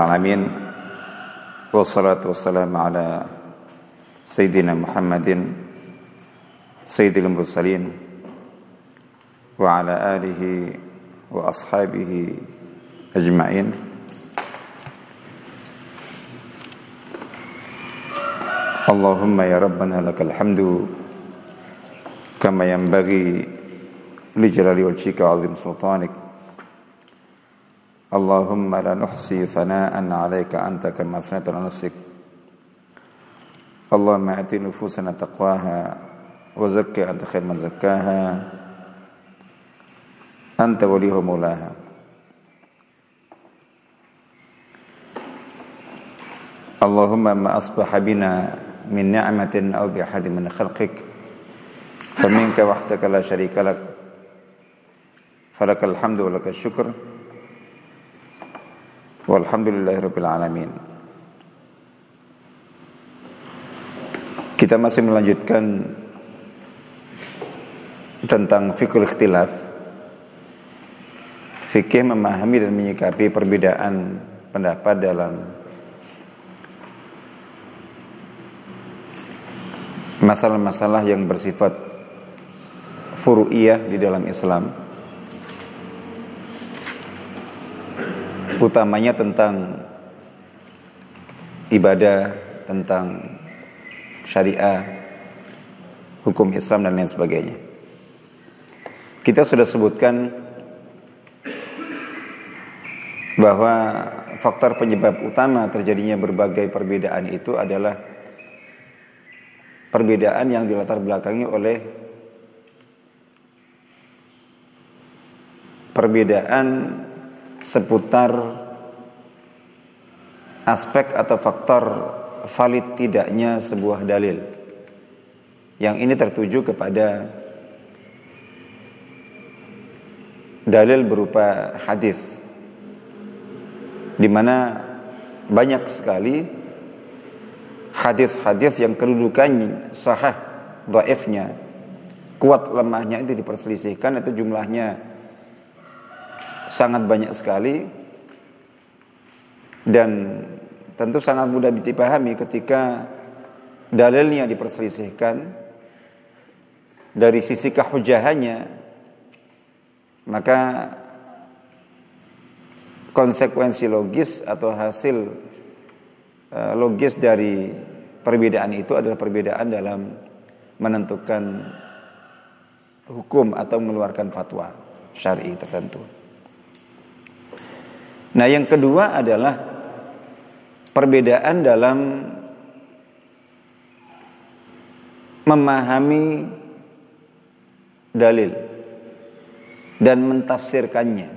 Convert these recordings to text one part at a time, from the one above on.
العالمين. والصلاة والسلام على سيدنا محمد سيد المرسلين وعلى آله وأصحابه أجمعين. اللهم يا ربنا لك الحمد كما ينبغي لجلال وجهك وعظيم سلطانك اللهم لا نحصي ثناء عليك أنت كما أثنيت على نفسك. اللهم آت نفوسنا تقواها وزكي أنت خير من زكاها. أنت وليه مولاها اللهم ما أصبح بنا من نعمة أو بأحد من خلقك فمنك وحدك لا شريك لك. فلك الحمد ولك الشكر. Walhamdulillahirabbil alamin. Kita masih melanjutkan tentang fikul ikhtilaf. Fikih memahami dan menyikapi perbedaan pendapat dalam masalah-masalah yang bersifat furu'iyah di dalam Islam. Utamanya tentang ibadah, tentang syariah, hukum Islam dan lain sebagainya. Kita sudah sebutkan bahwa faktor penyebab utama terjadinya berbagai perbedaan itu adalah perbedaan yang dilatar belakangi oleh perbedaan seputar aspek atau faktor valid tidaknya sebuah dalil. Yang ini tertuju kepada dalil berupa hadis di mana banyak sekali hadis-hadis yang kedudukannya sahih dhaifnya kuat lemahnya itu diperselisihkan itu jumlahnya sangat banyak sekali dan tentu sangat mudah dipahami ketika dalilnya diperselisihkan dari sisi kehujahannya maka konsekuensi logis atau hasil eh, logis dari perbedaan itu adalah perbedaan dalam menentukan hukum atau mengeluarkan fatwa syar'i tertentu. Nah, yang kedua adalah perbedaan dalam memahami dalil dan mentafsirkannya.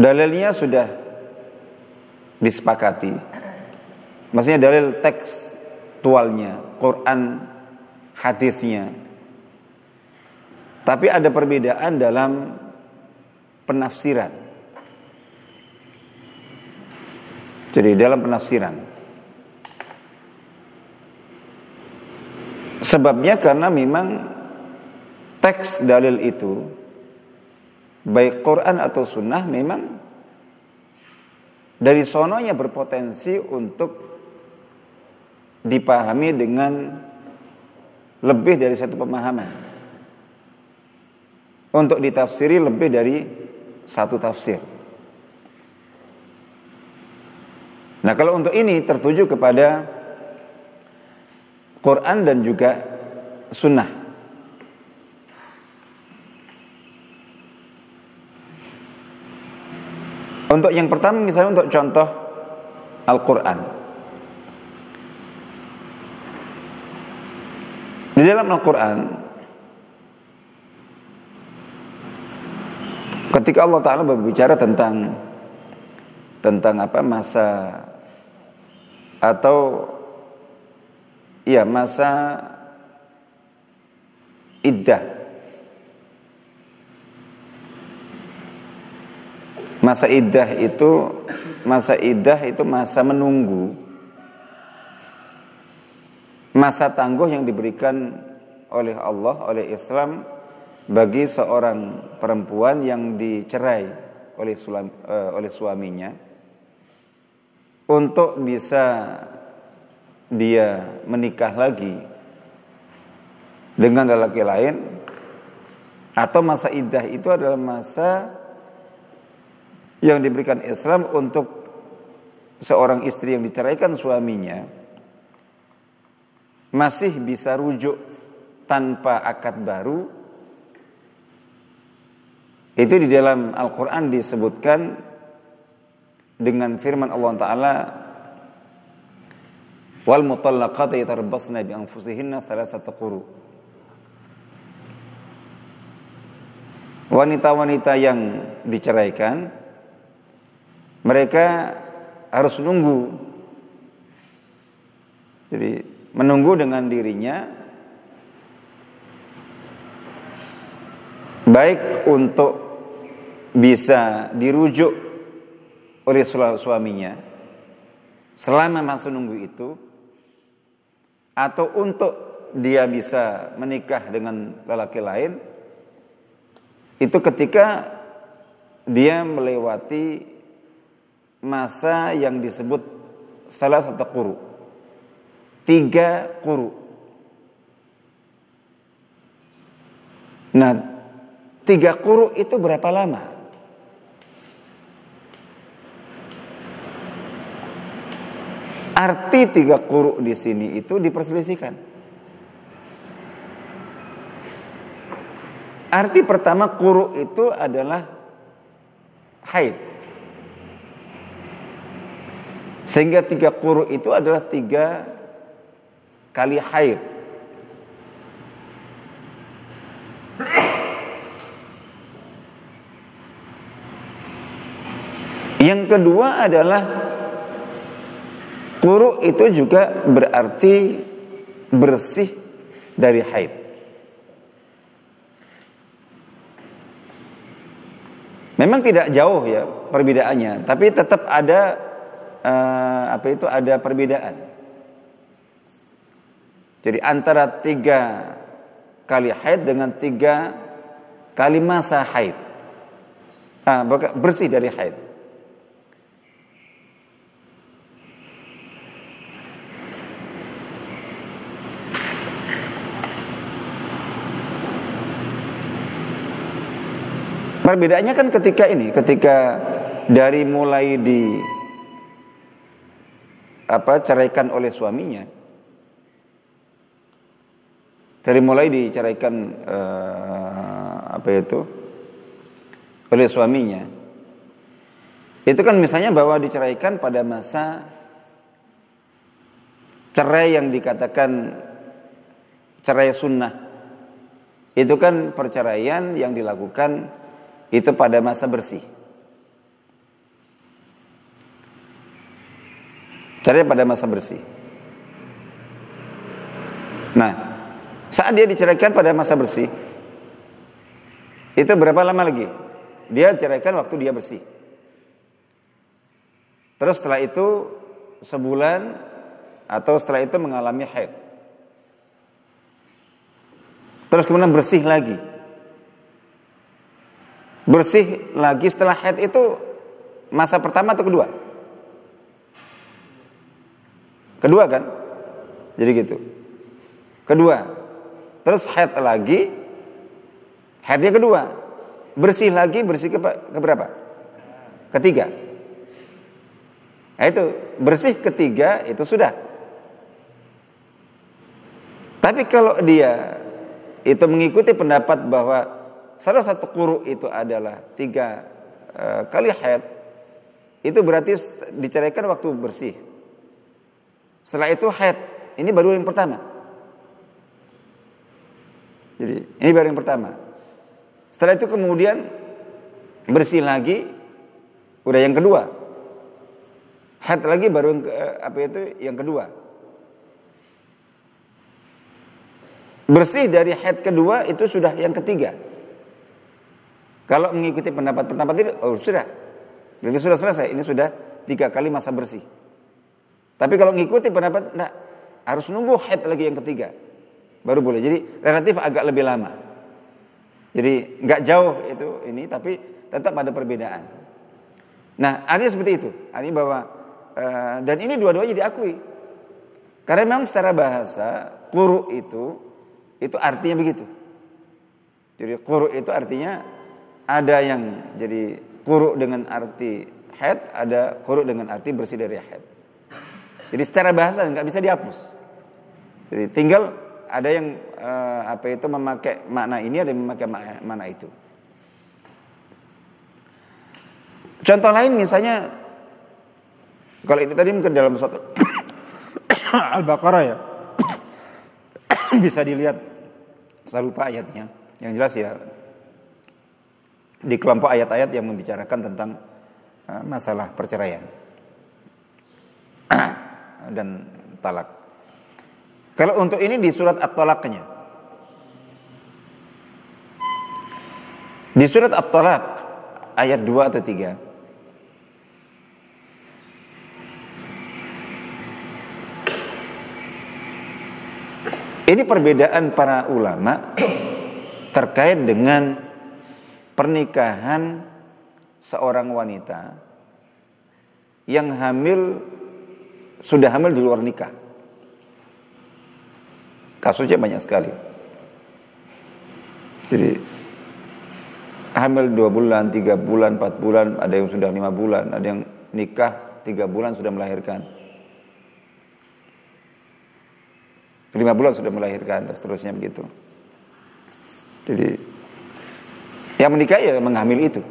Dalilnya sudah disepakati. Maksudnya dalil tekstualnya, Quran, hadisnya. Tapi ada perbedaan dalam penafsiran. Jadi dalam penafsiran. Sebabnya karena memang teks dalil itu baik Quran atau sunnah memang dari sononya berpotensi untuk dipahami dengan lebih dari satu pemahaman. Untuk ditafsiri lebih dari satu tafsir. Nah, kalau untuk ini tertuju kepada Quran dan juga sunnah. Untuk yang pertama misalnya untuk contoh Al-Quran. Di dalam Al-Quran Ketika Allah Taala berbicara tentang tentang apa masa atau ya masa iddah. Masa iddah itu masa iddah itu masa menunggu. Masa tangguh yang diberikan oleh Allah, oleh Islam bagi seorang perempuan yang dicerai oleh suami, uh, oleh suaminya untuk bisa dia menikah lagi dengan lelaki lain atau masa iddah itu adalah masa yang diberikan Islam untuk seorang istri yang diceraikan suaminya masih bisa rujuk tanpa akad baru itu di dalam Al-Quran disebutkan dengan firman Allah Ta'ala wal mutallaqat yatarabbasna bi anfusihinna thalathata quru. Wanita-wanita yang diceraikan mereka harus nunggu. Jadi menunggu dengan dirinya baik untuk bisa dirujuk oleh suaminya selama masa nunggu itu atau untuk dia bisa menikah dengan lelaki lain itu ketika dia melewati masa yang disebut salah satu kuru tiga kuru nah Tiga kuru itu berapa lama? Arti tiga kuru di sini itu diperselisihkan. Arti pertama kuru itu adalah haid. Sehingga tiga kuru itu adalah tiga kali haid. Yang kedua adalah Kuru itu juga berarti bersih dari haid. Memang tidak jauh ya perbedaannya, tapi tetap ada uh, apa itu ada perbedaan. Jadi antara tiga kali haid dengan tiga kali masa haid, ah, bersih dari haid. Perbedaannya kan ketika ini, ketika dari mulai di apa ceraikan oleh suaminya, dari mulai diceraikan uh, apa itu oleh suaminya, itu kan misalnya bahwa diceraikan pada masa cerai yang dikatakan cerai sunnah, itu kan perceraian yang dilakukan itu pada masa bersih. Cerai pada masa bersih. Nah, saat dia diceraikan pada masa bersih, itu berapa lama lagi? Dia ceraikan waktu dia bersih. Terus setelah itu sebulan atau setelah itu mengalami haid. Terus kemudian bersih lagi bersih lagi setelah haid itu masa pertama atau kedua? Kedua kan? Jadi gitu. Kedua. Terus haid lagi. Haidnya kedua. Bersih lagi, bersih ke, ke berapa? Ketiga. Nah itu, bersih ketiga itu sudah. Tapi kalau dia itu mengikuti pendapat bahwa salah satu kuru itu adalah tiga uh, kali haid itu berarti diceraikan waktu bersih. Setelah itu haid ini baru yang pertama. Jadi ini baru yang pertama. Setelah itu kemudian bersih lagi udah yang kedua. Haid lagi baru yang, uh, apa itu yang kedua. Bersih dari haid kedua itu sudah yang ketiga kalau mengikuti pendapat-pendapat ini, oh sudah. Berarti sudah selesai. Ini sudah tiga kali masa bersih. Tapi kalau mengikuti pendapat, enggak. Harus nunggu haid lagi yang ketiga. baru boleh. Jadi relatif agak lebih lama. Jadi nggak jauh itu ini tapi tetap ada perbedaan. Nah artinya seperti itu. Artinya bahwa uh, dan ini dua-duanya diakui. Karena memang secara bahasa kuru itu itu artinya begitu. Jadi kuru itu artinya ada yang jadi kuru dengan arti head, ada kuru dengan arti bersih dari head. Jadi secara bahasa nggak bisa dihapus. Jadi tinggal ada yang uh, apa itu memakai makna ini, ada yang memakai makna, makna itu. Contoh lain misalnya kalau ini tadi mungkin dalam suatu Al-Baqarah ya. Bisa dilihat saya lupa ayatnya. Yang jelas ya di kelompok ayat-ayat yang membicarakan tentang uh, masalah perceraian dan talak. Kalau untuk ini di surat At-Talaqnya. Di surat At-Talaq ayat 2 atau 3. Ini perbedaan para ulama terkait dengan pernikahan seorang wanita yang hamil sudah hamil di luar nikah. Kasusnya banyak sekali. Jadi hamil dua bulan, tiga bulan, empat bulan, ada yang sudah lima bulan, ada yang nikah tiga bulan sudah melahirkan. Lima bulan sudah melahirkan dan seterusnya begitu. Jadi yang menikah ya menghamil itu.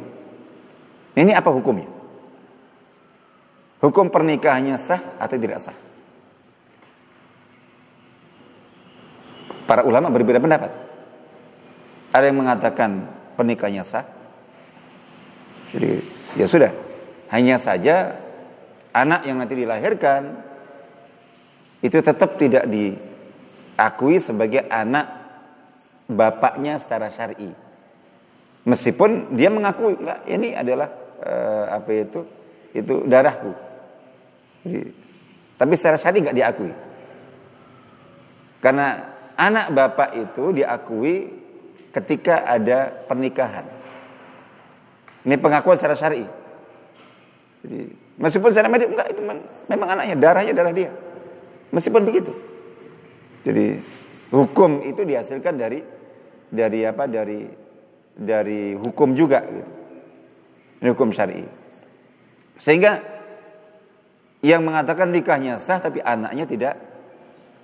Ini apa hukumnya? Hukum pernikahannya sah atau tidak sah? Para ulama berbeda pendapat. Ada yang mengatakan pernikahannya sah. Jadi ya sudah, hanya saja anak yang nanti dilahirkan itu tetap tidak diakui sebagai anak bapaknya secara syar'i. Meskipun dia mengakui enggak ini adalah uh, apa itu itu darahku. Jadi, tapi secara syar'i enggak diakui. Karena anak bapak itu diakui ketika ada pernikahan. Ini pengakuan secara syar'i. Jadi meskipun secara medis enggak itu memang, memang anaknya, darahnya darah dia. Meskipun begitu. Jadi hukum itu dihasilkan dari dari apa? Dari dari hukum juga gitu. Ini hukum syar'i. Sehingga yang mengatakan nikahnya sah tapi anaknya tidak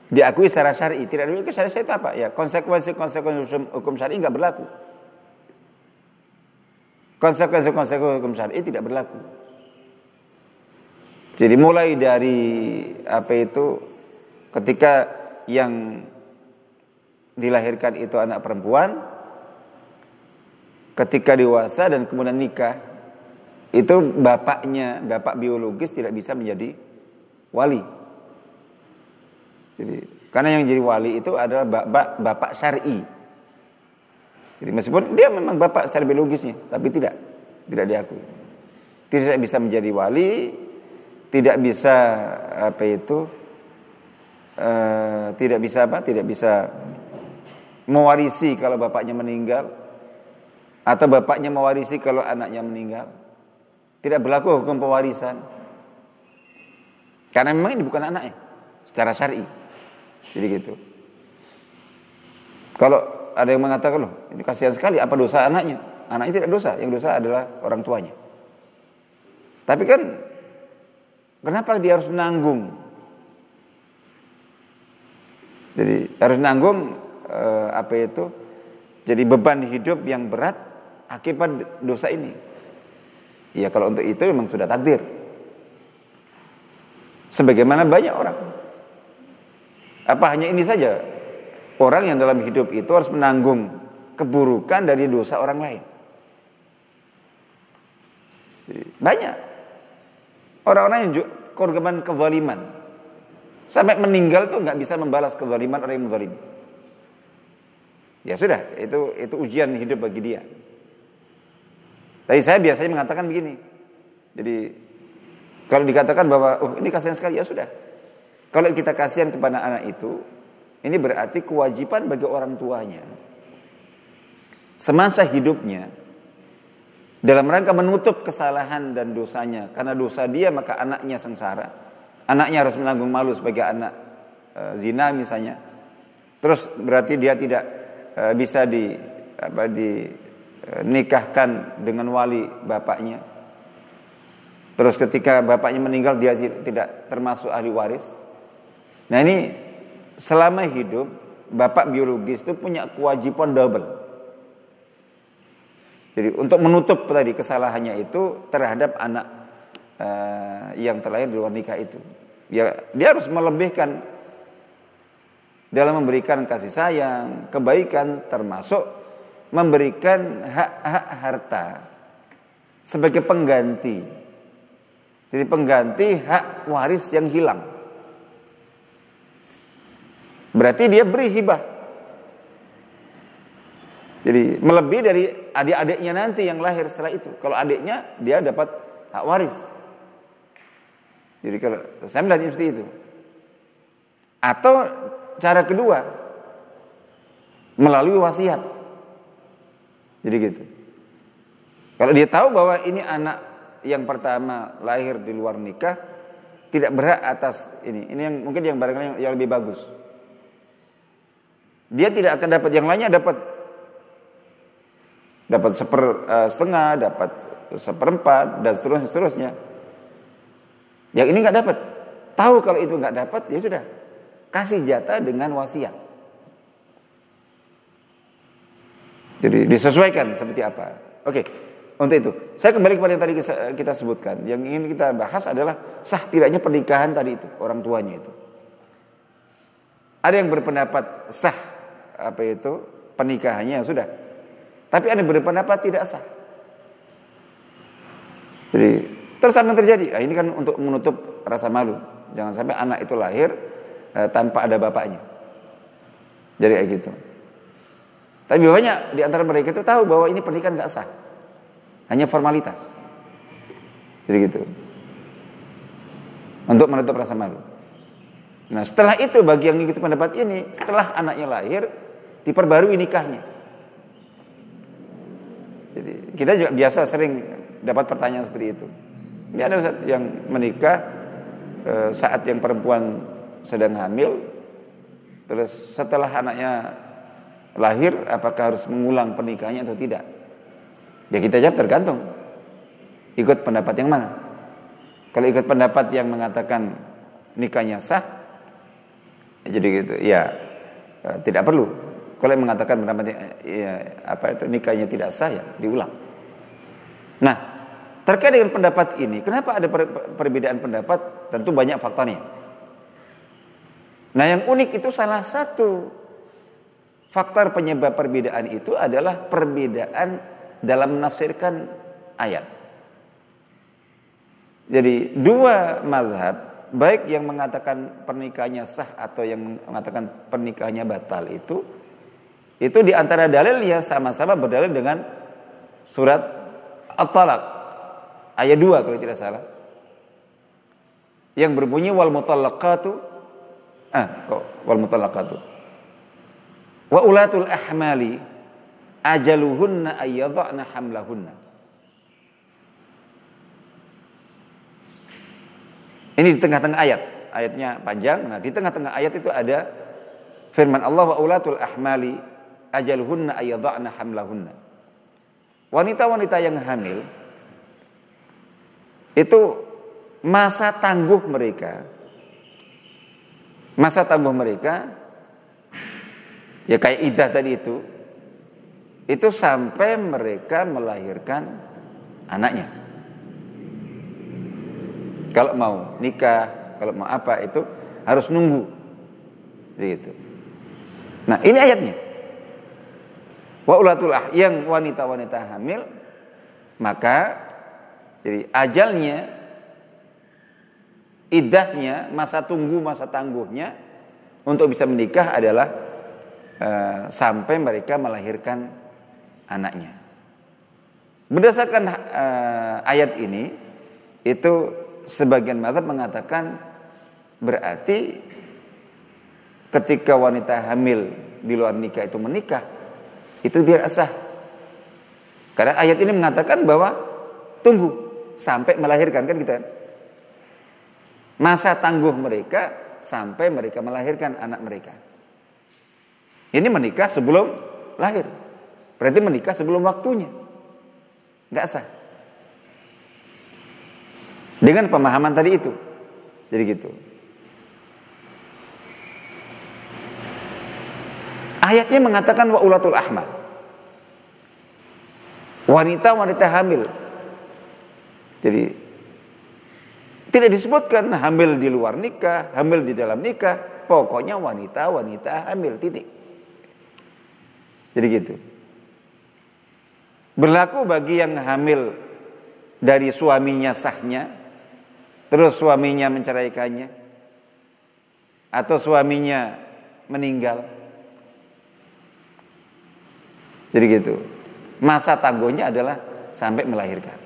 diakui secara syar'i. Tidak diakui secara syar'i itu apa? Ya, konsekuensi-konsekuensi hukum syar'i nggak berlaku. Konsekuensi-konsekuensi hukum syar'i tidak berlaku. Jadi mulai dari apa itu ketika yang dilahirkan itu anak perempuan ketika dewasa dan kemudian nikah itu bapaknya bapak biologis tidak bisa menjadi wali jadi karena yang jadi wali itu adalah bapak bapak syar'i. Jadi meskipun dia memang bapak secara biologisnya, tapi tidak tidak diakui. Tidak bisa menjadi wali, tidak bisa apa itu uh, tidak bisa apa? Tidak bisa mewarisi kalau bapaknya meninggal atau bapaknya mewarisi kalau anaknya meninggal. Tidak berlaku hukum pewarisan. Karena memang ini bukan anaknya secara syar'i. Jadi gitu. Kalau ada yang mengatakan loh, ini kasihan sekali apa dosa anaknya? Anaknya tidak dosa, yang dosa adalah orang tuanya. Tapi kan kenapa dia harus menanggung? Jadi harus nanggung eh, apa itu? Jadi beban hidup yang berat akibat dosa ini. Ya kalau untuk itu memang sudah takdir. Sebagaimana banyak orang apa hanya ini saja? Orang yang dalam hidup itu harus menanggung keburukan dari dosa orang lain. Banyak. Orang-orang yang korban kezaliman. Sampai meninggal tuh nggak bisa membalas kezaliman orang yang menzalim. Ya sudah, itu itu ujian hidup bagi dia. Tapi saya biasanya mengatakan begini. Jadi kalau dikatakan bahwa oh ini kasihan sekali ya sudah. Kalau kita kasihan kepada anak itu, Ini berarti kewajiban bagi orang tuanya semasa hidupnya dalam rangka menutup kesalahan dan dosanya karena dosa dia maka anaknya sengsara anaknya harus menanggung malu sebagai anak e, zina misalnya terus berarti dia tidak e, bisa di apa di nikahkan dengan wali bapaknya. Terus ketika bapaknya meninggal dia tidak termasuk ahli waris. Nah ini selama hidup bapak biologis itu punya kewajiban double. Jadi untuk menutup tadi kesalahannya itu terhadap anak uh, yang terlahir di luar nikah itu. Ya, dia harus melebihkan dalam memberikan kasih sayang, kebaikan termasuk memberikan hak-hak harta sebagai pengganti. Jadi pengganti hak waris yang hilang. Berarti dia beri hibah jadi melebihi dari adik-adiknya nanti yang lahir setelah itu. Kalau adiknya dia dapat hak waris. Jadi kalau saya melihatnya seperti itu. Atau cara kedua melalui wasiat. Jadi gitu. Kalau dia tahu bahwa ini anak yang pertama lahir di luar nikah tidak berhak atas ini. Ini yang mungkin yang barangkali yang, yang lebih bagus. Dia tidak akan dapat yang lainnya dapat dapat seper uh, setengah, dapat seperempat dan seterusnya seterusnya. Yang ini nggak dapat. Tahu kalau itu nggak dapat ya sudah kasih jatah dengan wasiat. Jadi disesuaikan seperti apa. Oke, untuk itu saya kembali kepada yang tadi kita sebutkan. Yang ingin kita bahas adalah sah tidaknya pernikahan tadi itu orang tuanya itu. Ada yang berpendapat sah apa itu pernikahannya sudah tapi ada berpendapat tidak sah. Jadi terus apa yang terjadi? Nah, ini kan untuk menutup rasa malu. Jangan sampai anak itu lahir eh, tanpa ada bapaknya. Jadi kayak gitu. Tapi banyak di antara mereka itu tahu bahwa ini pernikahan nggak sah. Hanya formalitas. Jadi gitu. Untuk menutup rasa malu. Nah setelah itu bagi yang mengikuti pendapat ini, setelah anaknya lahir, diperbarui nikahnya. Jadi kita juga biasa sering dapat pertanyaan seperti itu. Ini ada yang menikah e, saat yang perempuan sedang hamil, terus setelah anaknya lahir, apakah harus mengulang pernikahannya atau tidak? Ya kita jawab tergantung. Ikut pendapat yang mana? Kalau ikut pendapat yang mengatakan nikahnya sah, ya jadi gitu. Ya e, tidak perlu kalau yang mengatakan pendapat ya, apa itu nikahnya tidak sah ya diulang. Nah, terkait dengan pendapat ini, kenapa ada perbedaan pendapat? Tentu banyak faktornya. Nah, yang unik itu salah satu faktor penyebab perbedaan itu adalah perbedaan dalam menafsirkan ayat. Jadi dua mazhab baik yang mengatakan pernikahannya sah atau yang mengatakan pernikahannya batal itu itu di antara dalilnya sama-sama berdalil dengan surat At-Talaq ayat 2 kalau tidak salah. Yang berbunyi wal mutallaqatu ah kok wal mutallaqatu wa ulatul ahmali ajaluhunna ayyadhna hamlahunna. Ini di tengah-tengah ayat. Ayatnya panjang. Nah, di tengah-tengah ayat itu ada firman Allah wa ulatul ahmali ajaluhunna ayadha'na hamlahunna. Wanita-wanita yang hamil itu masa tangguh mereka masa tangguh mereka ya kayak idah tadi itu itu sampai mereka melahirkan anaknya. Kalau mau nikah, kalau mau apa itu harus nunggu. Gitu. Nah, ini ayatnya. Wa ulatul ah yang wanita-wanita hamil maka jadi ajalnya idahnya masa tunggu masa tangguhnya untuk bisa menikah adalah uh, sampai mereka melahirkan anaknya. Berdasarkan uh, ayat ini itu sebagian mazhab mengatakan berarti ketika wanita hamil di luar nikah itu menikah, itu tidak sah. Karena ayat ini mengatakan bahwa tunggu sampai melahirkan kan kita. Masa tangguh mereka sampai mereka melahirkan anak mereka. Ini menikah sebelum lahir. Berarti menikah sebelum waktunya. Enggak sah. Dengan pemahaman tadi itu. Jadi gitu. Ayatnya mengatakan wa ulatul ahmad. Wanita-wanita hamil. Jadi tidak disebutkan hamil di luar nikah, hamil di dalam nikah, pokoknya wanita-wanita hamil titik. Jadi gitu. Berlaku bagi yang hamil dari suaminya sahnya, terus suaminya menceraikannya, atau suaminya meninggal. Jadi gitu. Masa tangguhnya adalah sampai melahirkan.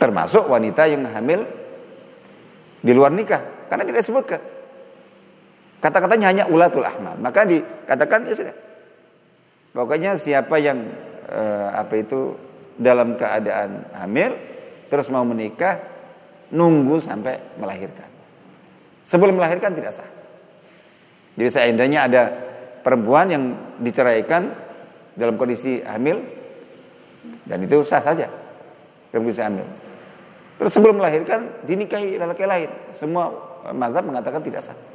Termasuk wanita yang hamil di luar nikah. Karena tidak disebutkan. Kata-katanya hanya ulatul ahmal. Maka dikatakan ya sudah. Pokoknya siapa yang eh, apa itu dalam keadaan hamil terus mau menikah nunggu sampai melahirkan. Sebelum melahirkan tidak sah. Jadi seandainya ada perempuan yang diceraikan dalam kondisi hamil dan itu sah saja dalam kondisi hamil. Terus sebelum melahirkan dinikahi lelaki lain, semua mazhab mengatakan tidak sah.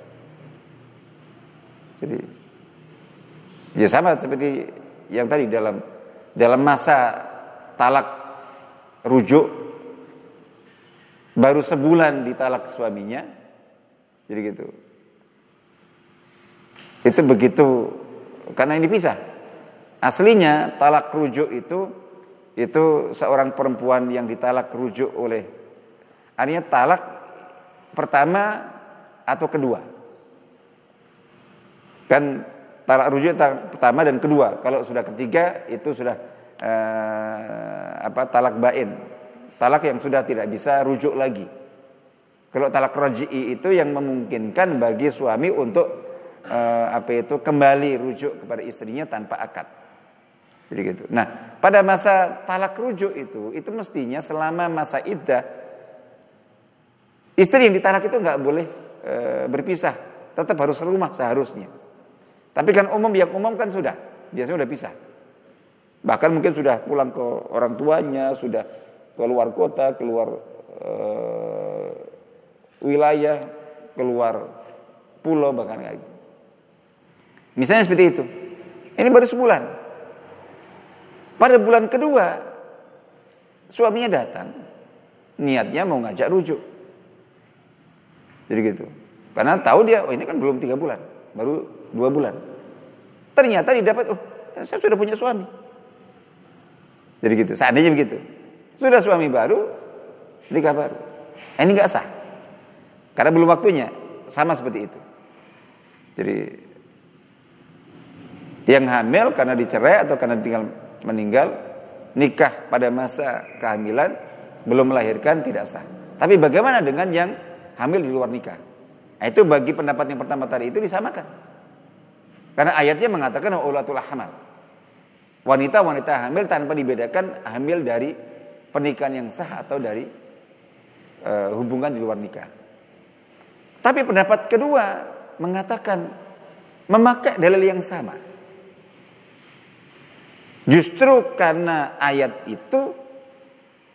Jadi ya sama seperti yang tadi dalam dalam masa talak rujuk baru sebulan ditalak suaminya. Jadi gitu. Itu begitu karena ini pisah. Aslinya talak rujuk itu itu seorang perempuan yang ditalak rujuk oleh artinya talak pertama atau kedua. Kan talak rujuk pertama dan kedua. Kalau sudah ketiga itu sudah eh, apa talak bain. Talak yang sudah tidak bisa rujuk lagi. Kalau talak roji'i itu yang memungkinkan bagi suami untuk uh, apa itu kembali rujuk kepada istrinya tanpa akad. Jadi gitu. Nah, pada masa talak rujuk itu, itu mestinya selama masa iddah istri yang ditalak itu nggak boleh e, berpisah, tetap harus rumah seharusnya. Tapi kan umum yang umum kan sudah, biasanya sudah pisah. Bahkan mungkin sudah pulang ke orang tuanya, sudah keluar kota, keluar e, wilayah, keluar pulau bahkan kayak gitu. Misalnya seperti itu. Ini baru sebulan. Pada bulan kedua, suaminya datang. Niatnya mau ngajak rujuk. Jadi gitu. Karena tahu dia, oh ini kan belum tiga bulan. Baru dua bulan. Ternyata didapat, oh saya sudah punya suami. Jadi gitu. Seandainya begitu. Sudah suami baru, nikah baru. Nah, ini nggak sah. Karena belum waktunya. Sama seperti itu. Jadi yang hamil karena dicerai atau karena tinggal meninggal nikah pada masa kehamilan belum melahirkan tidak sah. Tapi bagaimana dengan yang hamil di luar nikah? Nah, itu bagi pendapat yang pertama tadi itu disamakan. Karena ayatnya mengatakan ulatul hamal. Wanita-wanita hamil tanpa dibedakan hamil dari pernikahan yang sah atau dari uh, hubungan di luar nikah. Tapi pendapat kedua mengatakan memakai dalil yang sama. Justru karena ayat itu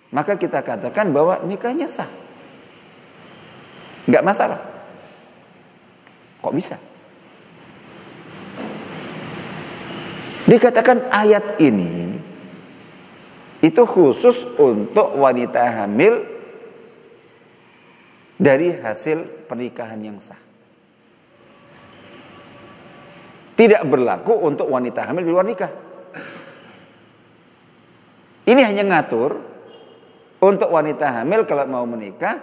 maka kita katakan bahwa nikahnya sah. Enggak masalah. Kok bisa? Dikatakan ayat ini itu khusus untuk wanita hamil dari hasil pernikahan yang sah. Tidak berlaku untuk wanita hamil di luar nikah. Ini hanya ngatur untuk wanita hamil kalau mau menikah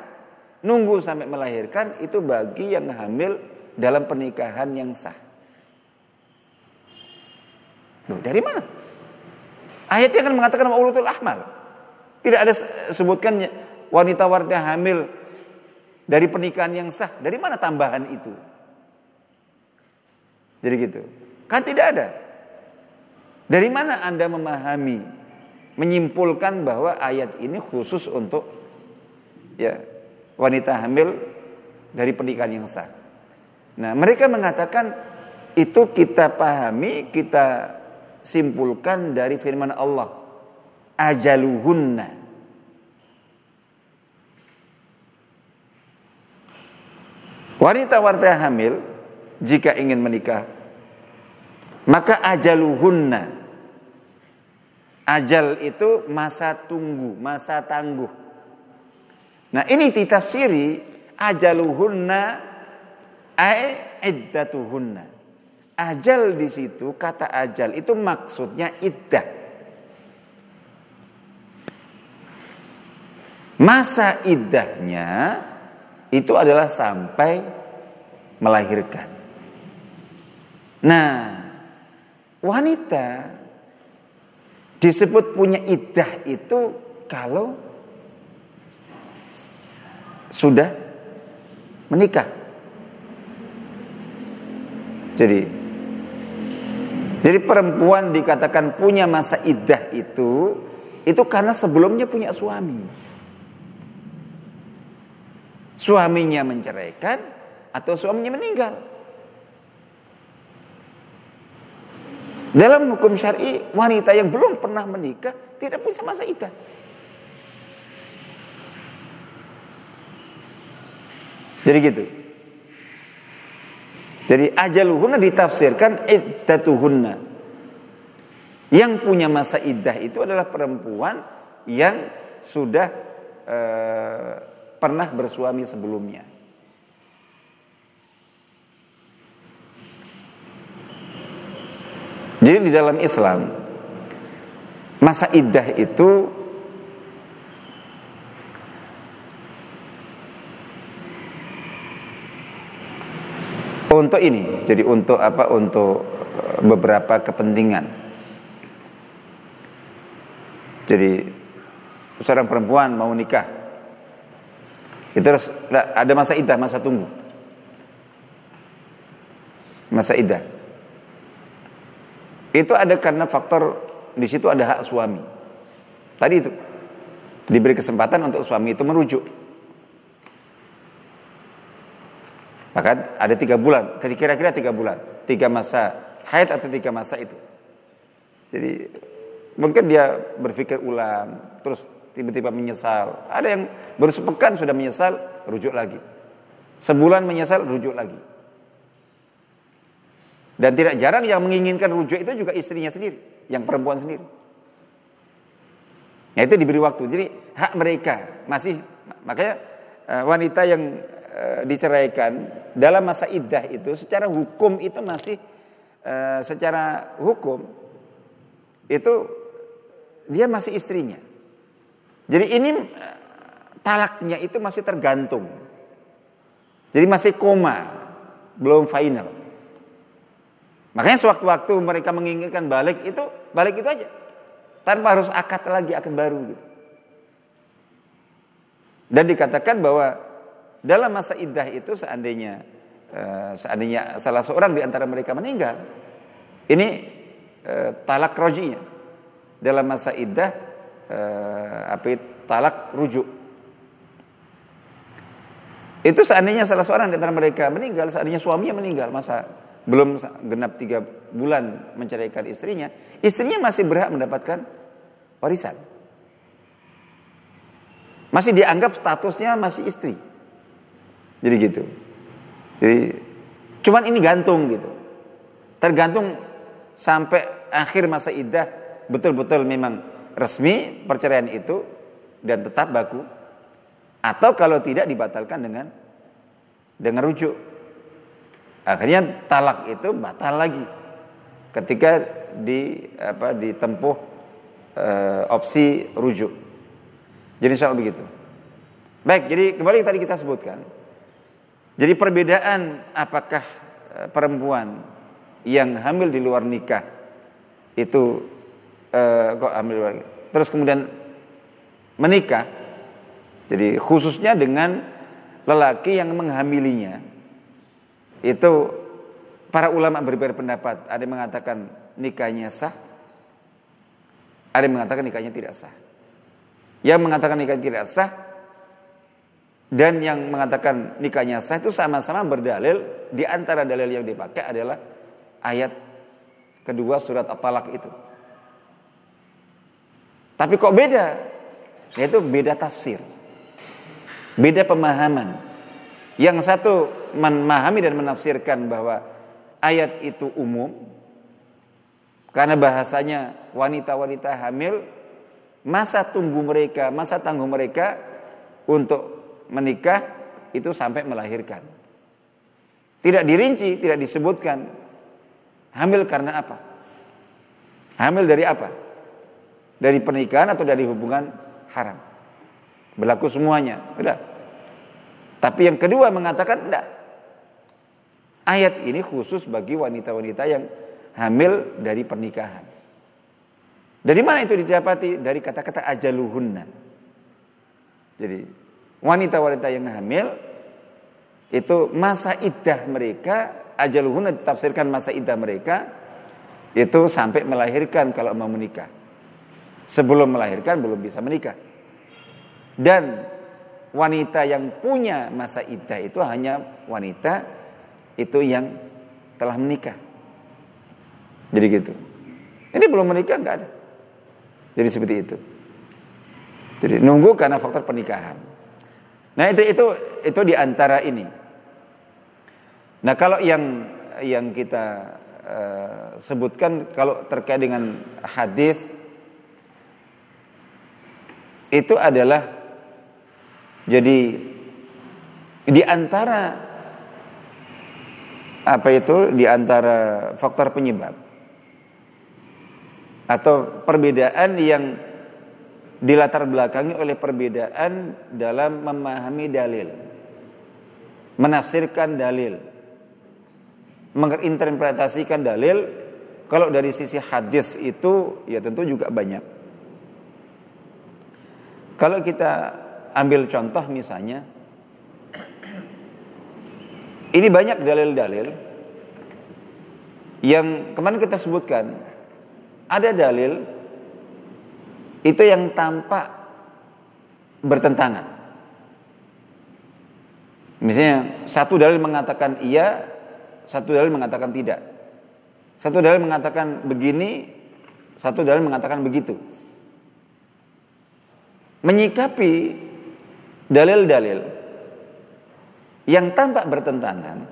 nunggu sampai melahirkan itu bagi yang hamil dalam pernikahan yang sah. Loh, dari mana? Ayatnya kan mengatakan maulutul ahmal. Tidak ada sebutkan wanita-wanita hamil dari pernikahan yang sah. Dari mana tambahan itu? Jadi gitu. Kan tidak ada. Dari mana Anda memahami, menyimpulkan bahwa ayat ini khusus untuk ya wanita hamil dari pernikahan yang sah. Nah, mereka mengatakan itu kita pahami, kita simpulkan dari firman Allah. Ajaluhunna. Wanita-wanita hamil jika ingin menikah maka ajaluhunna ajal itu masa tunggu, masa tangguh. Nah, ini ditafsiri ajaluhunna ay iddatuhunna. Ajal di situ kata ajal itu maksudnya iddah. Masa iddahnya itu adalah sampai melahirkan. Nah, wanita disebut punya iddah itu kalau sudah menikah. Jadi jadi perempuan dikatakan punya masa iddah itu itu karena sebelumnya punya suami. Suaminya menceraikan atau suaminya meninggal. Dalam hukum syari wanita yang belum pernah menikah tidak punya masa iddah. Jadi gitu. Jadi ajaluhunna ditafsirkan iddatuhunna. Yang punya masa iddah itu adalah perempuan yang sudah uh, pernah bersuami sebelumnya. Jadi di dalam Islam masa iddah itu untuk ini, jadi untuk apa? Untuk eh, beberapa kepentingan. Jadi seorang perempuan mau nikah, itu harus ada masa iddah, masa tunggu, masa iddah. Itu ada karena faktor di situ ada hak suami. Tadi itu diberi kesempatan untuk suami itu merujuk. Maka ada tiga bulan, kira-kira tiga bulan, tiga masa haid atau tiga masa itu. Jadi mungkin dia berpikir ulang, terus tiba-tiba menyesal. Ada yang baru sepekan sudah menyesal, rujuk lagi. Sebulan menyesal, rujuk lagi. Dan tidak jarang yang menginginkan rujuk itu juga istrinya sendiri, yang perempuan sendiri. Nah itu diberi waktu. Jadi hak mereka masih makanya eh, wanita yang eh, diceraikan dalam masa iddah itu secara hukum itu masih eh, secara hukum itu dia masih istrinya. Jadi ini talaknya itu masih tergantung. Jadi masih koma, belum final. Makanya sewaktu-waktu mereka menginginkan balik itu balik itu aja. Tanpa harus akad lagi akad baru gitu. Dan dikatakan bahwa dalam masa iddah itu seandainya uh, seandainya salah seorang di antara mereka meninggal, ini uh, talak rojinya. Dalam masa iddah uh, apa itu, talak rujuk. Itu seandainya salah seorang di antara mereka meninggal, seandainya suaminya meninggal, masa belum genap tiga bulan menceraikan istrinya, istrinya masih berhak mendapatkan warisan. Masih dianggap statusnya masih istri. Jadi gitu. Jadi cuman ini gantung gitu. Tergantung sampai akhir masa iddah betul-betul memang resmi perceraian itu dan tetap baku atau kalau tidak dibatalkan dengan dengan rujuk Akhirnya talak itu batal lagi ketika di apa ditempuh e, opsi rujuk. Jadi soal begitu. Baik, jadi kembali tadi kita sebutkan. Jadi perbedaan apakah e, perempuan yang hamil di luar nikah itu e, kok hamil di luar nikah, terus kemudian menikah. Jadi khususnya dengan lelaki yang menghamilinya itu para ulama berbeda pendapat. Ada yang mengatakan nikahnya sah, ada yang mengatakan nikahnya tidak sah. Yang mengatakan nikahnya tidak sah dan yang mengatakan nikahnya sah itu sama-sama berdalil di antara dalil yang dipakai adalah ayat kedua surat At-Talaq itu. Tapi kok beda? Yaitu beda tafsir. Beda pemahaman. Yang satu memahami dan menafsirkan bahwa ayat itu umum karena bahasanya wanita-wanita hamil masa tunggu mereka, masa tangguh mereka untuk menikah itu sampai melahirkan. Tidak dirinci, tidak disebutkan hamil karena apa? Hamil dari apa? Dari pernikahan atau dari hubungan haram? Berlaku semuanya. Udah. Tapi yang kedua mengatakan tidak. Ayat ini khusus bagi wanita-wanita yang hamil dari pernikahan. Dari mana itu didapati? Dari kata-kata ajaluhunna. Jadi wanita-wanita yang hamil itu masa iddah mereka ajaluhunna ditafsirkan masa iddah mereka itu sampai melahirkan kalau mau menikah. Sebelum melahirkan belum bisa menikah. Dan wanita yang punya masa iddah itu hanya wanita itu yang telah menikah. Jadi gitu. Ini belum menikah nggak ada. Jadi seperti itu. Jadi nunggu karena faktor pernikahan. Nah itu itu itu di antara ini. Nah kalau yang yang kita uh, sebutkan kalau terkait dengan hadis itu adalah jadi di antara apa itu di antara faktor penyebab atau perbedaan yang dilatar belakangi oleh perbedaan dalam memahami dalil, menafsirkan dalil, menginterpretasikan dalil. Kalau dari sisi hadis itu ya tentu juga banyak. Kalau kita ambil contoh misalnya, ini banyak dalil-dalil yang kemarin kita sebutkan ada dalil itu yang tampak bertentangan. Misalnya satu dalil mengatakan iya, satu dalil mengatakan tidak. Satu dalil mengatakan begini, satu dalil mengatakan begitu. Menyikapi dalil-dalil yang tampak bertentangan,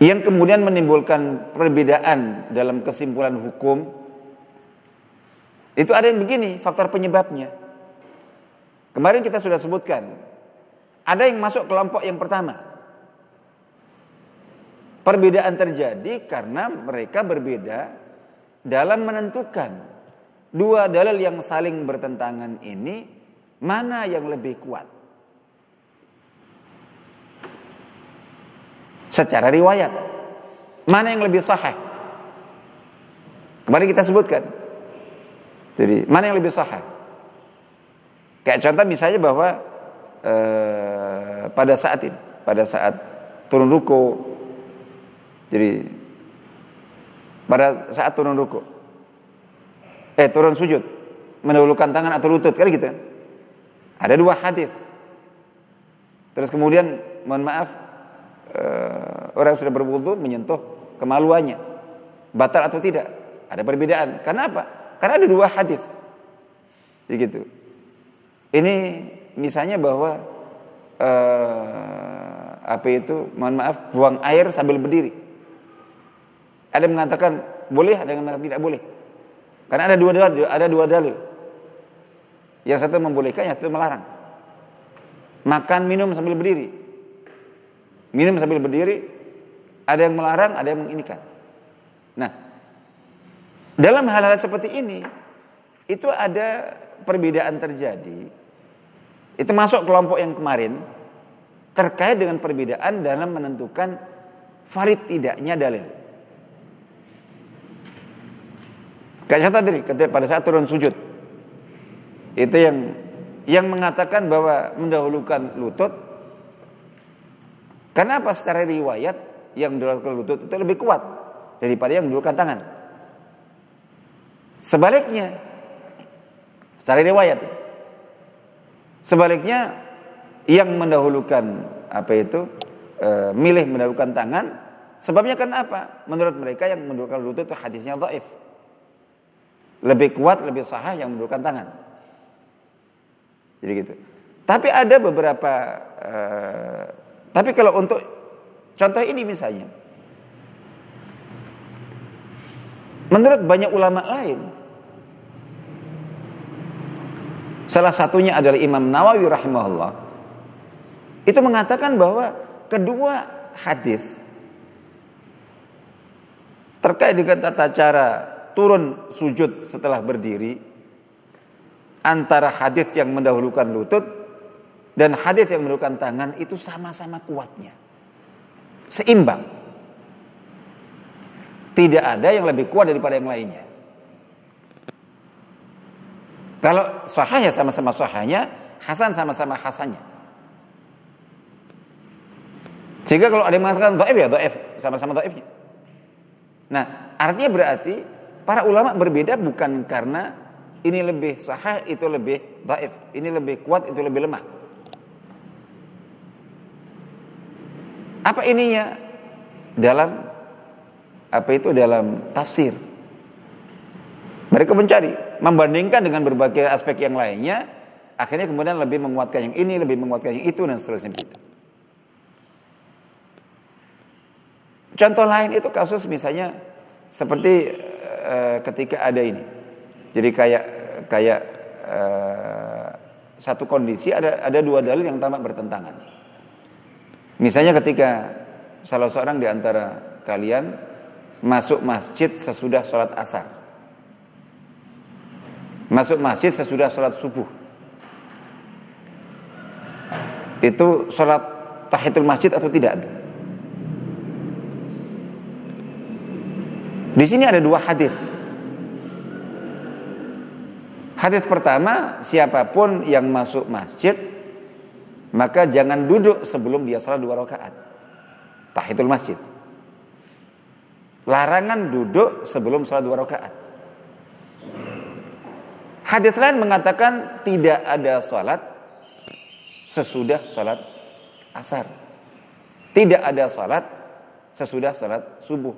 yang kemudian menimbulkan perbedaan dalam kesimpulan hukum, itu ada yang begini faktor penyebabnya. Kemarin kita sudah sebutkan, ada yang masuk kelompok yang pertama. Perbedaan terjadi karena mereka berbeda dalam menentukan dua dalil yang saling bertentangan ini mana yang lebih kuat. Secara riwayat, mana yang lebih sahih? Kemarin kita sebutkan. Jadi, mana yang lebih sahih? Kayak contoh misalnya bahwa eh, pada saat ini, pada saat turun ruko, jadi pada saat turun ruku, eh turun sujud, mendahulukan tangan atau lutut, kan gitu. Ada dua hadis. Terus kemudian, mohon maaf, uh, orang sudah berwudu menyentuh kemaluannya, batal atau tidak? Ada perbedaan. Karena apa? Karena ada dua hadis. Gitu. Ini misalnya bahwa uh, apa itu? Mohon maaf, buang air sambil berdiri. Ada yang mengatakan boleh, ada yang mengatakan tidak boleh. Karena ada dua dalil, ada dua dalil. Yang satu membolehkan, yang satu melarang. Makan minum sambil berdiri. Minum sambil berdiri, ada yang melarang, ada yang menginikan. Nah, dalam hal-hal seperti ini, itu ada perbedaan terjadi. Itu masuk kelompok yang kemarin terkait dengan perbedaan dalam menentukan farid tidaknya dalil. Kayak contoh tadi, ketika pada saat turun sujud. Itu yang yang mengatakan bahwa mendahulukan lutut Karena apa? Secara riwayat yang mendahulukan lutut itu lebih kuat daripada yang mendahulukan tangan. Sebaliknya, secara riwayat ya. Sebaliknya yang mendahulukan apa itu e, milih mendahulukan tangan sebabnya kan apa? Menurut mereka yang mendahulukan lutut itu hadisnya dhaif. Lebih kuat, lebih sahih yang mendahulukan tangan. Jadi gitu. Tapi ada beberapa e, tapi kalau untuk contoh ini misalnya Menurut banyak ulama lain Salah satunya adalah Imam Nawawi rahimahullah. Itu mengatakan bahwa kedua hadis terkait dengan tata cara turun sujud setelah berdiri antara hadis yang mendahulukan lutut dan hadis yang mendahulukan tangan itu sama-sama kuatnya. Seimbang. Tidak ada yang lebih kuat daripada yang lainnya. Kalau sahahnya sama-sama sahahnya, Hasan sama-sama Hasannya. Sehingga kalau ada yang mengatakan do'if ya do'if, sama-sama do'ifnya. Nah, artinya berarti para ulama berbeda bukan karena ini lebih sahih, itu lebih do'if. Ini lebih kuat, itu lebih lemah. Apa ininya? Dalam apa itu dalam tafsir. Mereka mencari, membandingkan dengan berbagai aspek yang lainnya, akhirnya kemudian lebih menguatkan yang ini, lebih menguatkan yang itu dan seterusnya begitu. Contoh lain itu kasus misalnya seperti uh, ketika ada ini. Jadi kayak kayak uh, satu kondisi ada ada dua dalil yang tamak bertentangan. Misalnya ketika salah seorang di antara kalian masuk masjid sesudah sholat asar masuk masjid sesudah sholat subuh. Itu sholat tahiyatul masjid atau tidak? Di sini ada dua hadis. Hadis pertama, siapa pun yang masuk masjid maka jangan duduk sebelum dia sholat dua rakaat. Tahiyatul masjid. Larangan duduk sebelum sholat dua rakaat. Hadis lain mengatakan tidak ada sholat sesudah sholat asar. Tidak ada sholat sesudah sholat subuh.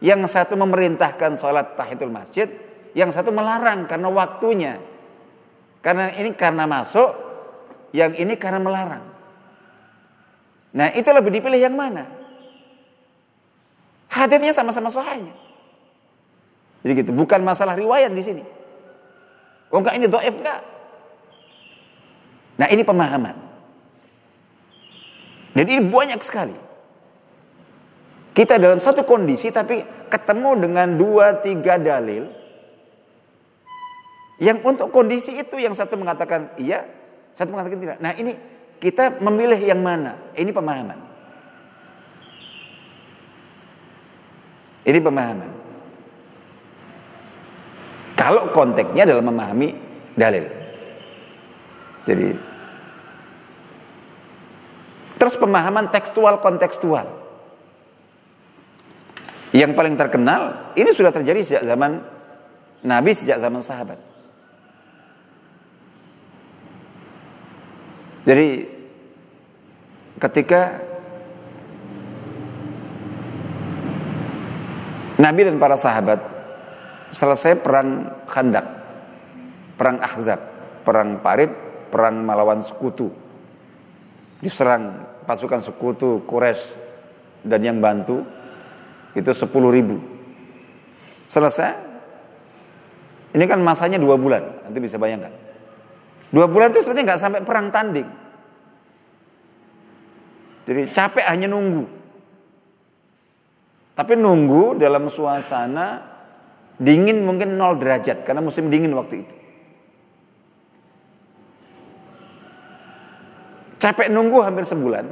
Yang satu memerintahkan sholat tahiyatul masjid, yang satu melarang karena waktunya. Karena ini karena masuk, yang ini karena melarang. Nah itu lebih dipilih yang mana? Hadisnya sama-sama sahihnya. Jadi gitu, bukan masalah riwayat di sini. Oh enggak ini doif enggak. Nah ini pemahaman. Jadi ini banyak sekali. Kita dalam satu kondisi tapi ketemu dengan dua tiga dalil. Yang untuk kondisi itu yang satu mengatakan iya, satu mengatakan tidak. Nah ini kita memilih yang mana? Ini pemahaman. Ini pemahaman. Kalau konteksnya dalam memahami dalil. Jadi terus pemahaman tekstual kontekstual. Yang paling terkenal ini sudah terjadi sejak zaman Nabi sejak zaman sahabat. Jadi ketika Nabi dan para sahabat selesai perang Khandak, perang Ahzab, perang Parit, perang melawan sekutu. Diserang pasukan sekutu Quraisy dan yang bantu itu 10 ribu. Selesai. Ini kan masanya dua bulan, nanti bisa bayangkan. Dua bulan itu sebenarnya nggak sampai perang tanding. Jadi capek hanya nunggu. Tapi nunggu dalam suasana Dingin mungkin 0 derajat karena musim dingin waktu itu. Capek nunggu hampir sebulan.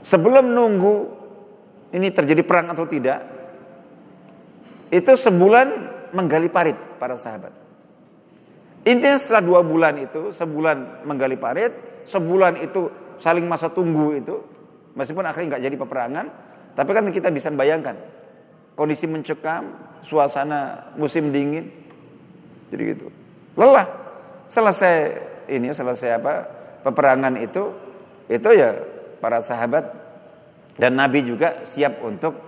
Sebelum nunggu ini terjadi perang atau tidak, itu sebulan menggali parit para sahabat. Intinya setelah dua bulan itu, sebulan menggali parit, sebulan itu saling masa tunggu itu, Meskipun akhirnya nggak jadi peperangan, tapi kan kita bisa bayangkan kondisi mencekam, suasana musim dingin, jadi gitu. Lelah. Selesai ini, selesai apa peperangan itu, itu ya para sahabat dan Nabi juga siap untuk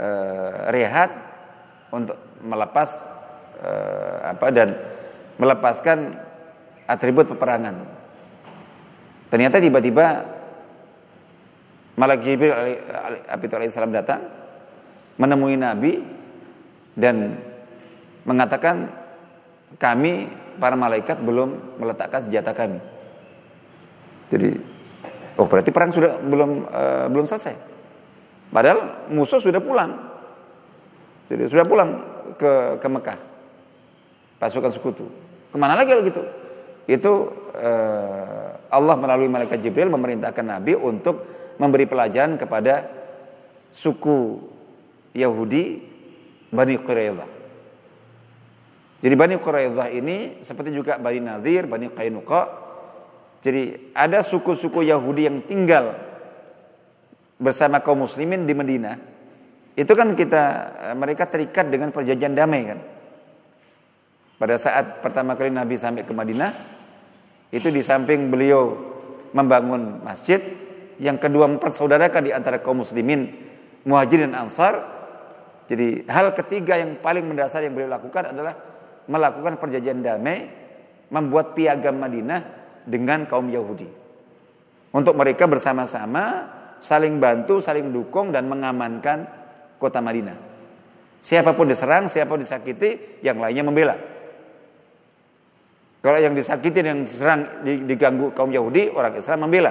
uh, rehat, untuk melepas uh, apa dan melepaskan atribut peperangan. Ternyata tiba-tiba Malak Jibril alaihissalam datang menemui Nabi dan mengatakan kami para malaikat belum meletakkan senjata kami. Jadi oh berarti perang sudah belum uh, belum selesai. Padahal musuh sudah pulang. Jadi sudah pulang ke ke Mekah. Pasukan sekutu. Ke mana lagi kalau gitu? Itu uh, Allah melalui malaikat Jibril memerintahkan Nabi untuk memberi pelajaran kepada suku Yahudi Bani Quraidah. Jadi Bani Quraidah ini seperti juga Bani Nadir, Bani Qainuqa. Jadi ada suku-suku Yahudi yang tinggal bersama kaum muslimin di Medina. Itu kan kita mereka terikat dengan perjanjian damai kan. Pada saat pertama kali Nabi sampai ke Madinah, itu di samping beliau membangun masjid, yang kedua mempersaudarakan di antara kaum muslimin muhajirin ansar. Jadi hal ketiga yang paling mendasar yang beliau lakukan adalah melakukan perjanjian damai, membuat piagam Madinah dengan kaum Yahudi. Untuk mereka bersama-sama saling bantu, saling dukung dan mengamankan kota Madinah. Siapa pun diserang, siapa pun disakiti, yang lainnya membela. Kalau yang disakiti yang diserang diganggu kaum Yahudi, orang Islam membela.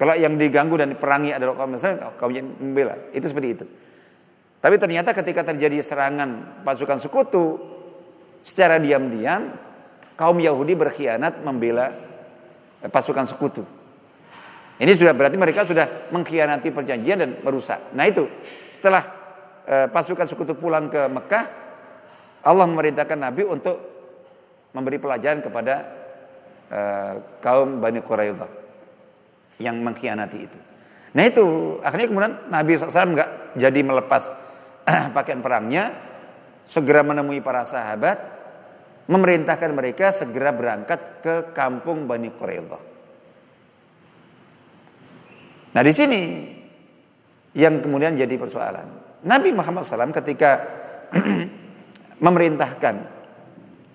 Kalau yang diganggu dan diperangi adalah kaum Muslim, kaum membela. Itu seperti itu. Tapi ternyata ketika terjadi serangan pasukan sekutu, secara diam-diam kaum Yahudi berkhianat membela eh, pasukan sekutu. Ini sudah berarti mereka sudah mengkhianati perjanjian dan merusak. Nah itu setelah eh, pasukan sekutu pulang ke Mekah, Allah memerintahkan Nabi untuk memberi pelajaran kepada eh, kaum Bani Quraidah yang mengkhianati itu. Nah itu akhirnya kemudian Nabi SAW nggak jadi melepas pakaian perangnya, segera menemui para sahabat, memerintahkan mereka segera berangkat ke kampung Bani Quraidah. Nah di sini yang kemudian jadi persoalan. Nabi Muhammad SAW ketika memerintahkan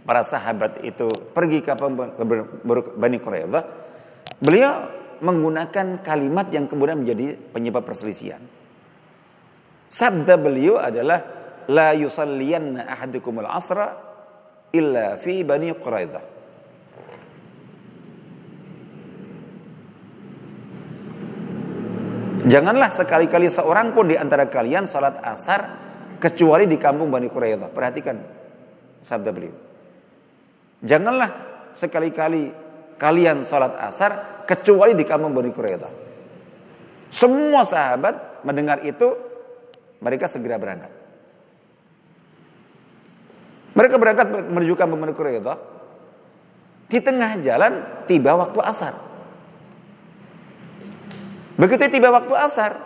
para sahabat itu pergi ke Bani Quraidah, beliau menggunakan kalimat yang kemudian menjadi penyebab perselisihan. Sabda beliau adalah la yusalliyanna ahadukumul asra illa fi bani Quraidah. Janganlah sekali-kali seorang pun di antara kalian salat asar kecuali di kampung Bani Quraidah. Perhatikan sabda beliau. Janganlah sekali-kali kalian salat asar kecuali di kampung Bani Quraidah. Semua sahabat mendengar itu mereka segera berangkat. Mereka berangkat menuju kampung Bani Quraidah. Di tengah jalan tiba waktu asar. Begitu tiba waktu asar,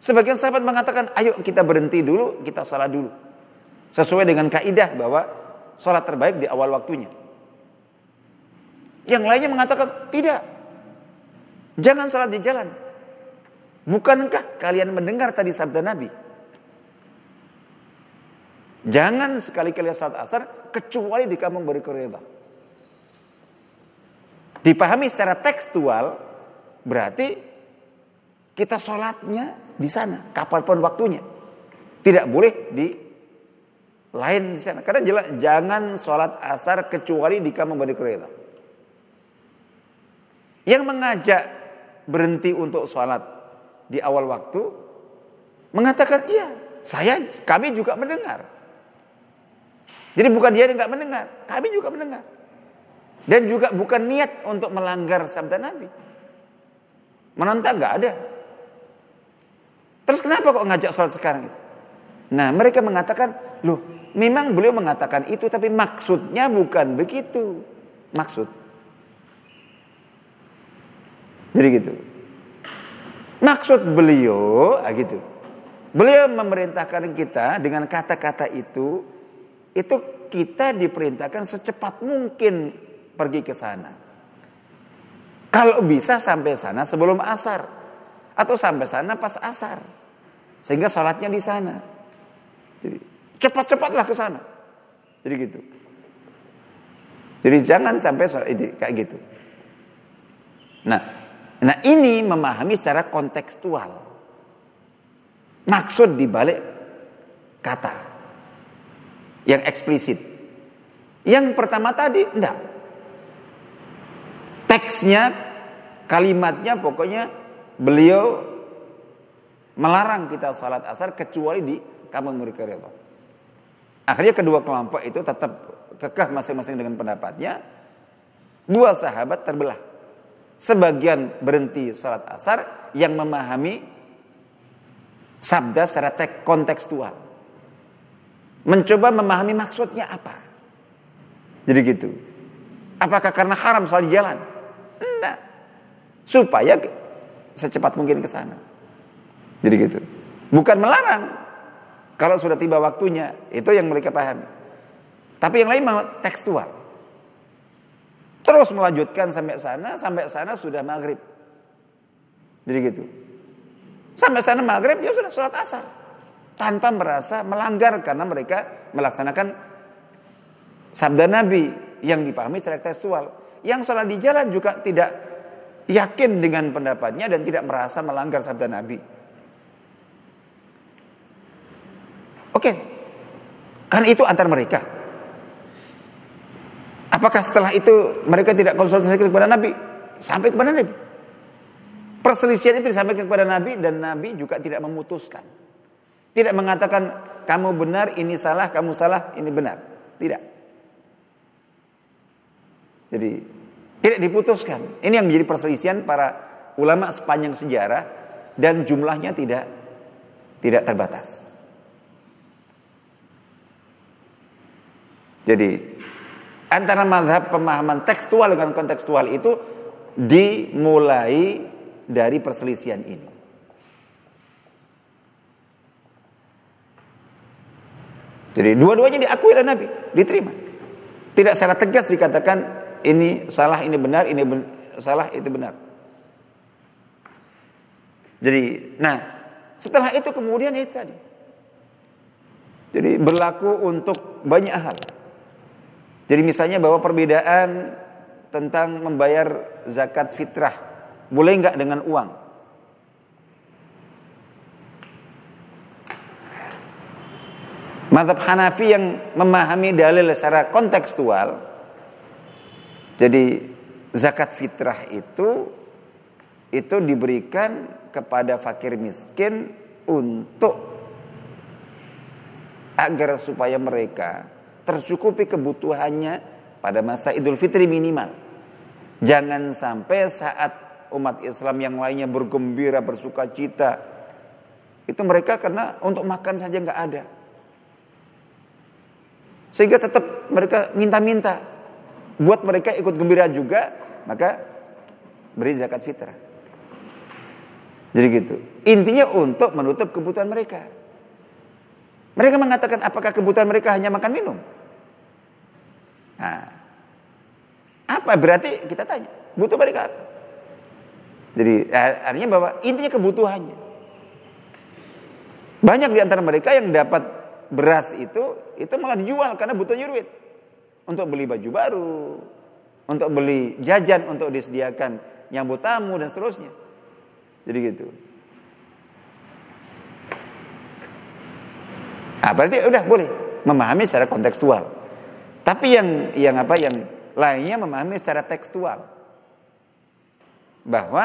sebagian sahabat mengatakan, ayo kita berhenti dulu, kita salat dulu. Sesuai dengan kaidah bahwa sholat terbaik di awal waktunya. Yang lainnya mengatakan tidak. Jangan salat di jalan. Bukankah kalian mendengar tadi sabda Nabi? Jangan sekali-kali salat asar kecuali di kampung Bani Quraidah. Dipahami secara tekstual berarti kita sholatnya di sana kapan pun waktunya. Tidak boleh di lain di sana. Karena jelas jangan sholat asar kecuali di kampung Bani Quraidah. Yang mengajak berhenti untuk sholat di awal waktu mengatakan iya, saya kami juga mendengar. Jadi bukan dia yang nggak mendengar, kami juga mendengar. Dan juga bukan niat untuk melanggar sabda Nabi. Menentang nggak ada. Terus kenapa kok ngajak sholat sekarang Nah mereka mengatakan, loh memang beliau mengatakan itu tapi maksudnya bukan begitu. Maksud. Jadi gitu. Maksud beliau, ah gitu. Beliau memerintahkan kita dengan kata-kata itu, itu kita diperintahkan secepat mungkin pergi ke sana. Kalau bisa sampai sana sebelum asar. Atau sampai sana pas asar. Sehingga sholatnya di sana. Jadi cepat-cepatlah ke sana. Jadi gitu. Jadi jangan sampai sholat kayak gitu. Nah, nah ini memahami secara kontekstual. Maksud dibalik kata yang eksplisit. Yang pertama tadi enggak. Teksnya, kalimatnya pokoknya beliau melarang kita salat asar kecuali di kamar mereka Akhirnya kedua kelompok itu tetap kekeh masing-masing dengan pendapatnya. Dua sahabat terbelah. Sebagian berhenti salat asar yang memahami sabda secara kontekstual. Mencoba memahami maksudnya apa. Jadi gitu. Apakah karena haram soal jalan? Enggak. Supaya secepat mungkin ke sana. Jadi gitu. Bukan melarang. Kalau sudah tiba waktunya, itu yang mereka pahami. Tapi yang lain mau tekstual. Terus melanjutkan sampai sana, sampai sana sudah maghrib. Jadi gitu. Sampai sana maghrib ya sudah sholat asar. Tanpa merasa melanggar karena mereka melaksanakan sabda Nabi yang dipahami secara tekstual. Yang sholat di jalan juga tidak yakin dengan pendapatnya dan tidak merasa melanggar sabda Nabi. Oke, kan itu antar mereka. Apakah setelah itu mereka tidak konsultasi kepada Nabi? Sampai kepada Nabi. Perselisihan itu disampaikan kepada Nabi dan Nabi juga tidak memutuskan. Tidak mengatakan kamu benar, ini salah, kamu salah, ini benar. Tidak. Jadi tidak diputuskan. Ini yang menjadi perselisihan para ulama sepanjang sejarah dan jumlahnya tidak tidak terbatas. Jadi antara madhab pemahaman tekstual dengan kontekstual itu dimulai dari perselisihan ini. Jadi dua-duanya diakui oleh Nabi, diterima. Tidak secara tegas dikatakan ini salah, ini benar, ini ben salah, itu benar. Jadi, nah setelah itu kemudian itu tadi. Jadi berlaku untuk banyak hal. Jadi misalnya bahwa perbedaan tentang membayar zakat fitrah boleh nggak dengan uang? Madhab Hanafi yang memahami dalil secara kontekstual Jadi zakat fitrah itu Itu diberikan kepada fakir miskin Untuk Agar supaya mereka tercukupi kebutuhannya pada masa idul fitri minimal Jangan sampai saat umat Islam yang lainnya bergembira, bersuka cita. Itu mereka karena untuk makan saja nggak ada. Sehingga tetap mereka minta-minta. Buat mereka ikut gembira juga, maka beri zakat fitrah. Jadi gitu. Intinya untuk menutup kebutuhan mereka. Mereka mengatakan apakah kebutuhan mereka hanya makan minum? Nah, apa berarti kita tanya, butuh mereka apa? Jadi eh, artinya bahwa intinya kebutuhannya. Banyak di antara mereka yang dapat beras itu itu malah dijual karena butuhnya duit untuk beli baju baru, untuk beli jajan untuk disediakan nyambut tamu dan seterusnya. Jadi gitu. Ah, berarti udah boleh memahami secara kontekstual. Tapi yang yang apa yang lainnya memahami secara tekstual bahwa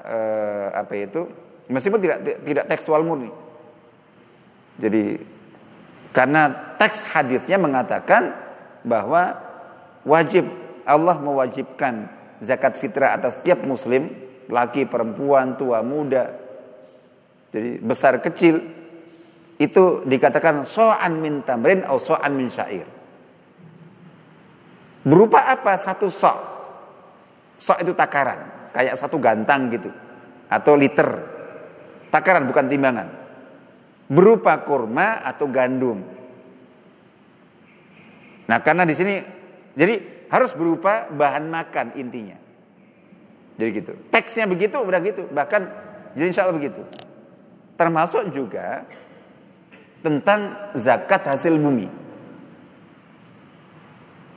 eh, apa itu meskipun tidak tidak tekstual murni. Jadi karena teks hadisnya mengatakan bahwa wajib Allah mewajibkan zakat fitrah atas setiap muslim, laki, perempuan, tua, muda. Jadi besar kecil itu dikatakan so'an min tamrin atau so'an min syair. Berupa apa? Satu so'. So' itu takaran kayak satu gantang gitu atau liter takaran bukan timbangan. Berupa kurma atau gandum. Nah, karena di sini jadi harus berupa bahan makan intinya. Jadi gitu. Teksnya begitu, udah gitu. Bahkan jadi insya Allah begitu. Termasuk juga tentang zakat hasil bumi.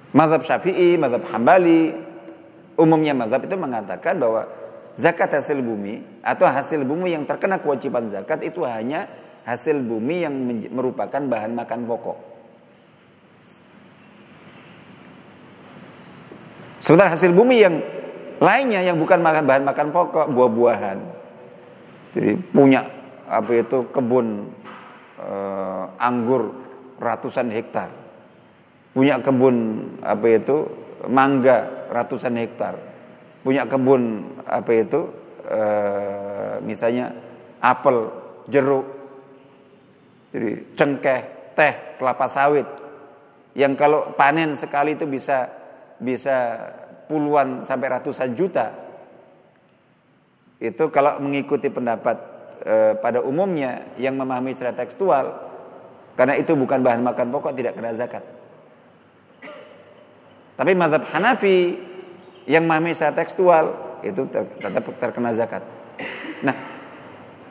Mazhab Syafi'i, mazhab Hambali, umumnya mazhab itu mengatakan bahwa zakat hasil bumi atau hasil bumi yang terkena kewajiban zakat itu hanya hasil bumi yang merupakan bahan makan pokok. Sementara hasil bumi yang lainnya yang bukan makan bahan makan pokok, buah-buahan. Jadi punya apa itu kebun uh, anggur ratusan hektar. Punya kebun apa itu mangga ratusan hektar. Punya kebun apa itu uh, misalnya apel, jeruk. Jadi cengkeh, teh, kelapa sawit. Yang kalau panen sekali itu bisa bisa puluhan sampai ratusan juta. Itu kalau mengikuti pendapat e, pada umumnya yang memahami secara tekstual karena itu bukan bahan makan pokok tidak kena zakat. Tapi mazhab Hanafi yang memahami secara tekstual itu ter, tetap terkena zakat. Nah,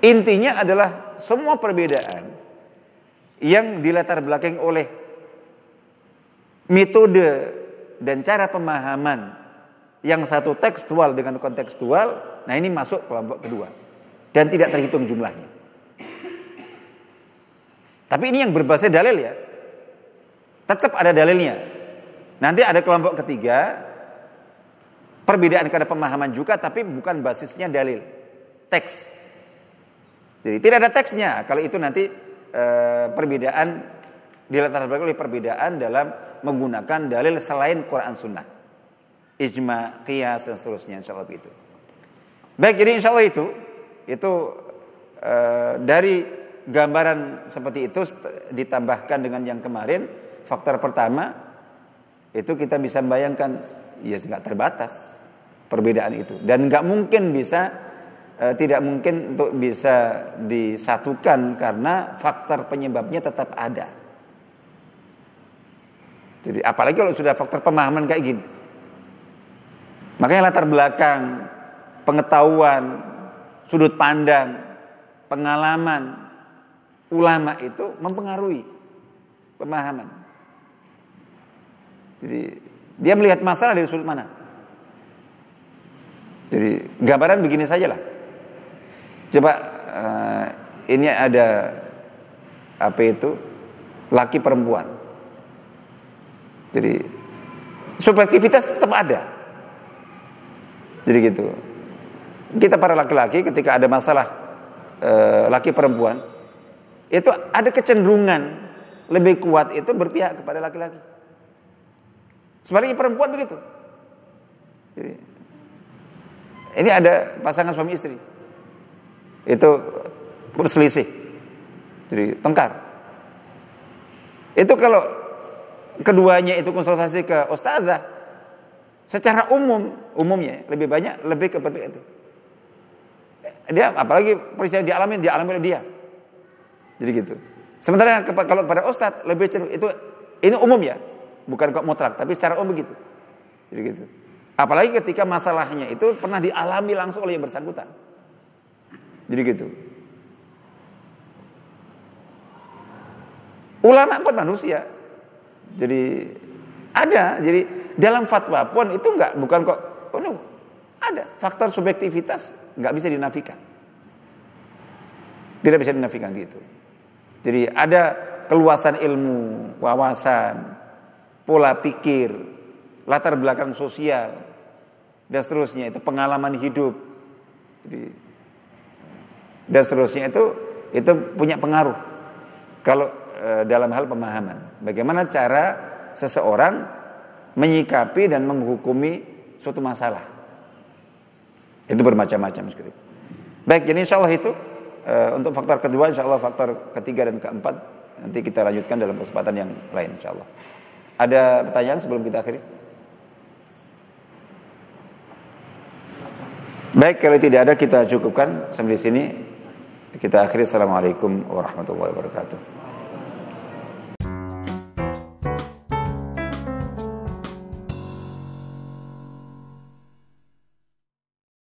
intinya adalah semua perbedaan yang dilatar belakang oleh metode dan cara pemahaman yang satu tekstual dengan kontekstual, nah ini masuk kelompok kedua dan tidak terhitung jumlahnya. Tapi ini yang berbasis dalil ya. Tetap ada dalilnya. Nanti ada kelompok ketiga perbedaan karena pemahaman juga tapi bukan basisnya dalil teks. Jadi tidak ada teksnya. Kalau itu nanti e, perbedaan dilatar belakang oleh perbedaan dalam menggunakan dalil selain Quran Sunnah. Ijma, qiyas dan seterusnya insya Allah itu. Baik, jadi insya Allah itu itu e, dari gambaran seperti itu ditambahkan dengan yang kemarin faktor pertama itu kita bisa bayangkan ya nggak terbatas perbedaan itu dan nggak mungkin bisa e, tidak mungkin untuk bisa disatukan karena faktor penyebabnya tetap ada. Jadi apalagi kalau sudah faktor pemahaman kayak gini. Makanya latar belakang pengetahuan sudut pandang, pengalaman ulama itu mempengaruhi pemahaman. Jadi dia melihat masalah dari sudut mana? Jadi gambaran begini saja lah. Coba uh, ini ada apa itu laki perempuan. Jadi subjektivitas tetap ada. Jadi gitu kita para laki-laki ketika ada masalah e, laki perempuan itu ada kecenderungan lebih kuat itu berpihak kepada laki-laki. Sebaliknya perempuan begitu. Jadi, ini ada pasangan suami istri. Itu berselisih. Jadi tengkar. Itu kalau keduanya itu konsultasi ke ustazah secara umum umumnya lebih banyak lebih ke itu dia apalagi peristiwa dialami dialami oleh dia. Jadi gitu. Sementara kalau pada ustadz lebih cenderung itu ini umum ya, bukan kok mutlak, tapi secara umum begitu. Jadi gitu. Apalagi ketika masalahnya itu pernah dialami langsung oleh yang bersangkutan. Jadi gitu. Ulama pun manusia. Jadi ada. Jadi dalam fatwa pun itu enggak bukan kok oh, ada faktor subjektivitas nggak bisa dinafikan. Tidak bisa dinafikan gitu. Jadi ada keluasan ilmu, wawasan, pola pikir, latar belakang sosial, dan seterusnya itu pengalaman hidup. Jadi, dan seterusnya itu itu punya pengaruh kalau e, dalam hal pemahaman. Bagaimana cara seseorang menyikapi dan menghukumi suatu masalah. Itu bermacam-macam sekali. Baik, jadi insya Allah itu uh, untuk faktor kedua, insya Allah faktor ketiga dan keempat nanti kita lanjutkan dalam kesempatan yang lain, insya Allah. Ada pertanyaan sebelum kita akhiri? Baik, kalau tidak ada kita cukupkan sampai di sini. Kita akhiri. Assalamualaikum warahmatullahi wabarakatuh.